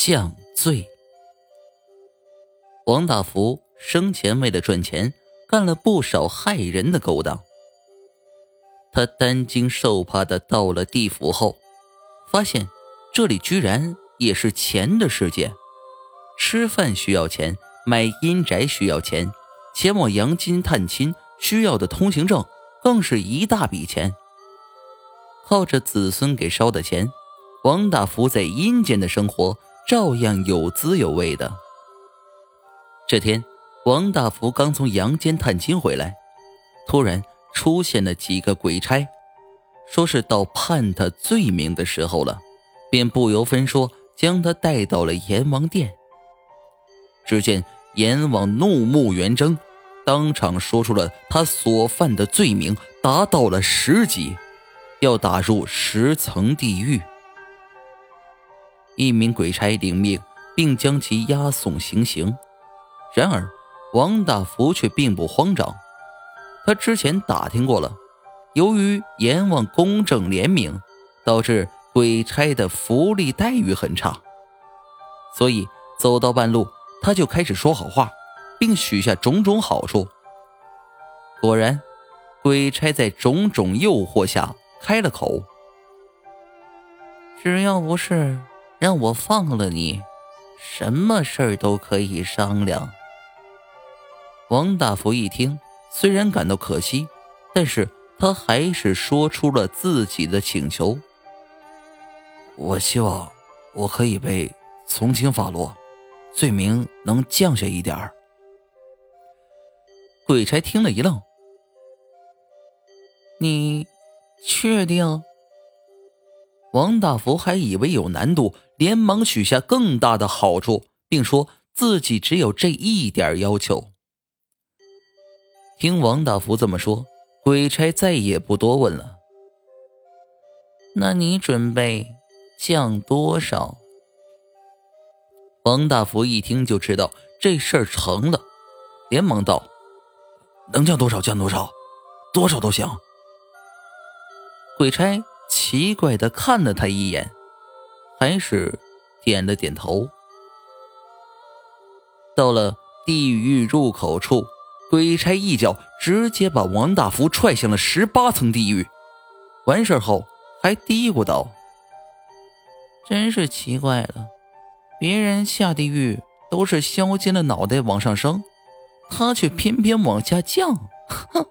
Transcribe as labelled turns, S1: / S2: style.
S1: 降罪。王大福生前为了赚钱，干了不少害人的勾当。他担惊受怕的到了地府后，发现这里居然也是钱的世界。吃饭需要钱，买阴宅需要钱，前往阳间探亲需要的通行证更是一大笔钱。靠着子孙给烧的钱，王大福在阴间的生活照样有滋有味的。这天，王大福刚从阳间探亲回来，突然出现了几个鬼差，说是到判他罪名的时候了，便不由分说将他带到了阎王殿。只见阎王怒目圆睁，当场说出了他所犯的罪名达到了十级。要打入十层地狱。一名鬼差领命，并将其押送行刑。然而，王大福却并不慌张。他之前打听过了，由于阎王公正廉明，导致鬼差的福利待遇很差，所以走到半路，他就开始说好话，并许下种种好处。果然，鬼差在种种诱惑下。开了口，只要不是让我放了你，什么事儿都可以商量。王大福一听，虽然感到可惜，但是他还是说出了自己的请求：“
S2: 我希望我可以被从轻发落，罪名能降下一点儿。”
S1: 鬼差听了一愣：“你？”确定？王大福还以为有难度，连忙许下更大的好处，并说自己只有这一点要求。听王大福这么说，鬼差再也不多问了。那你准备降多少？王大福一听就知道这事儿成了，连忙道：“
S2: 能降多少降多少，多少都行。”
S1: 鬼差奇怪的看了他一眼，还是点了点头。到了地狱入口处，鬼差一脚直接把王大福踹向了十八层地狱。完事后还嘀咕道：“真是奇怪了，别人下地狱都是削尖了脑袋往上升，他却偏偏往下降。”哼。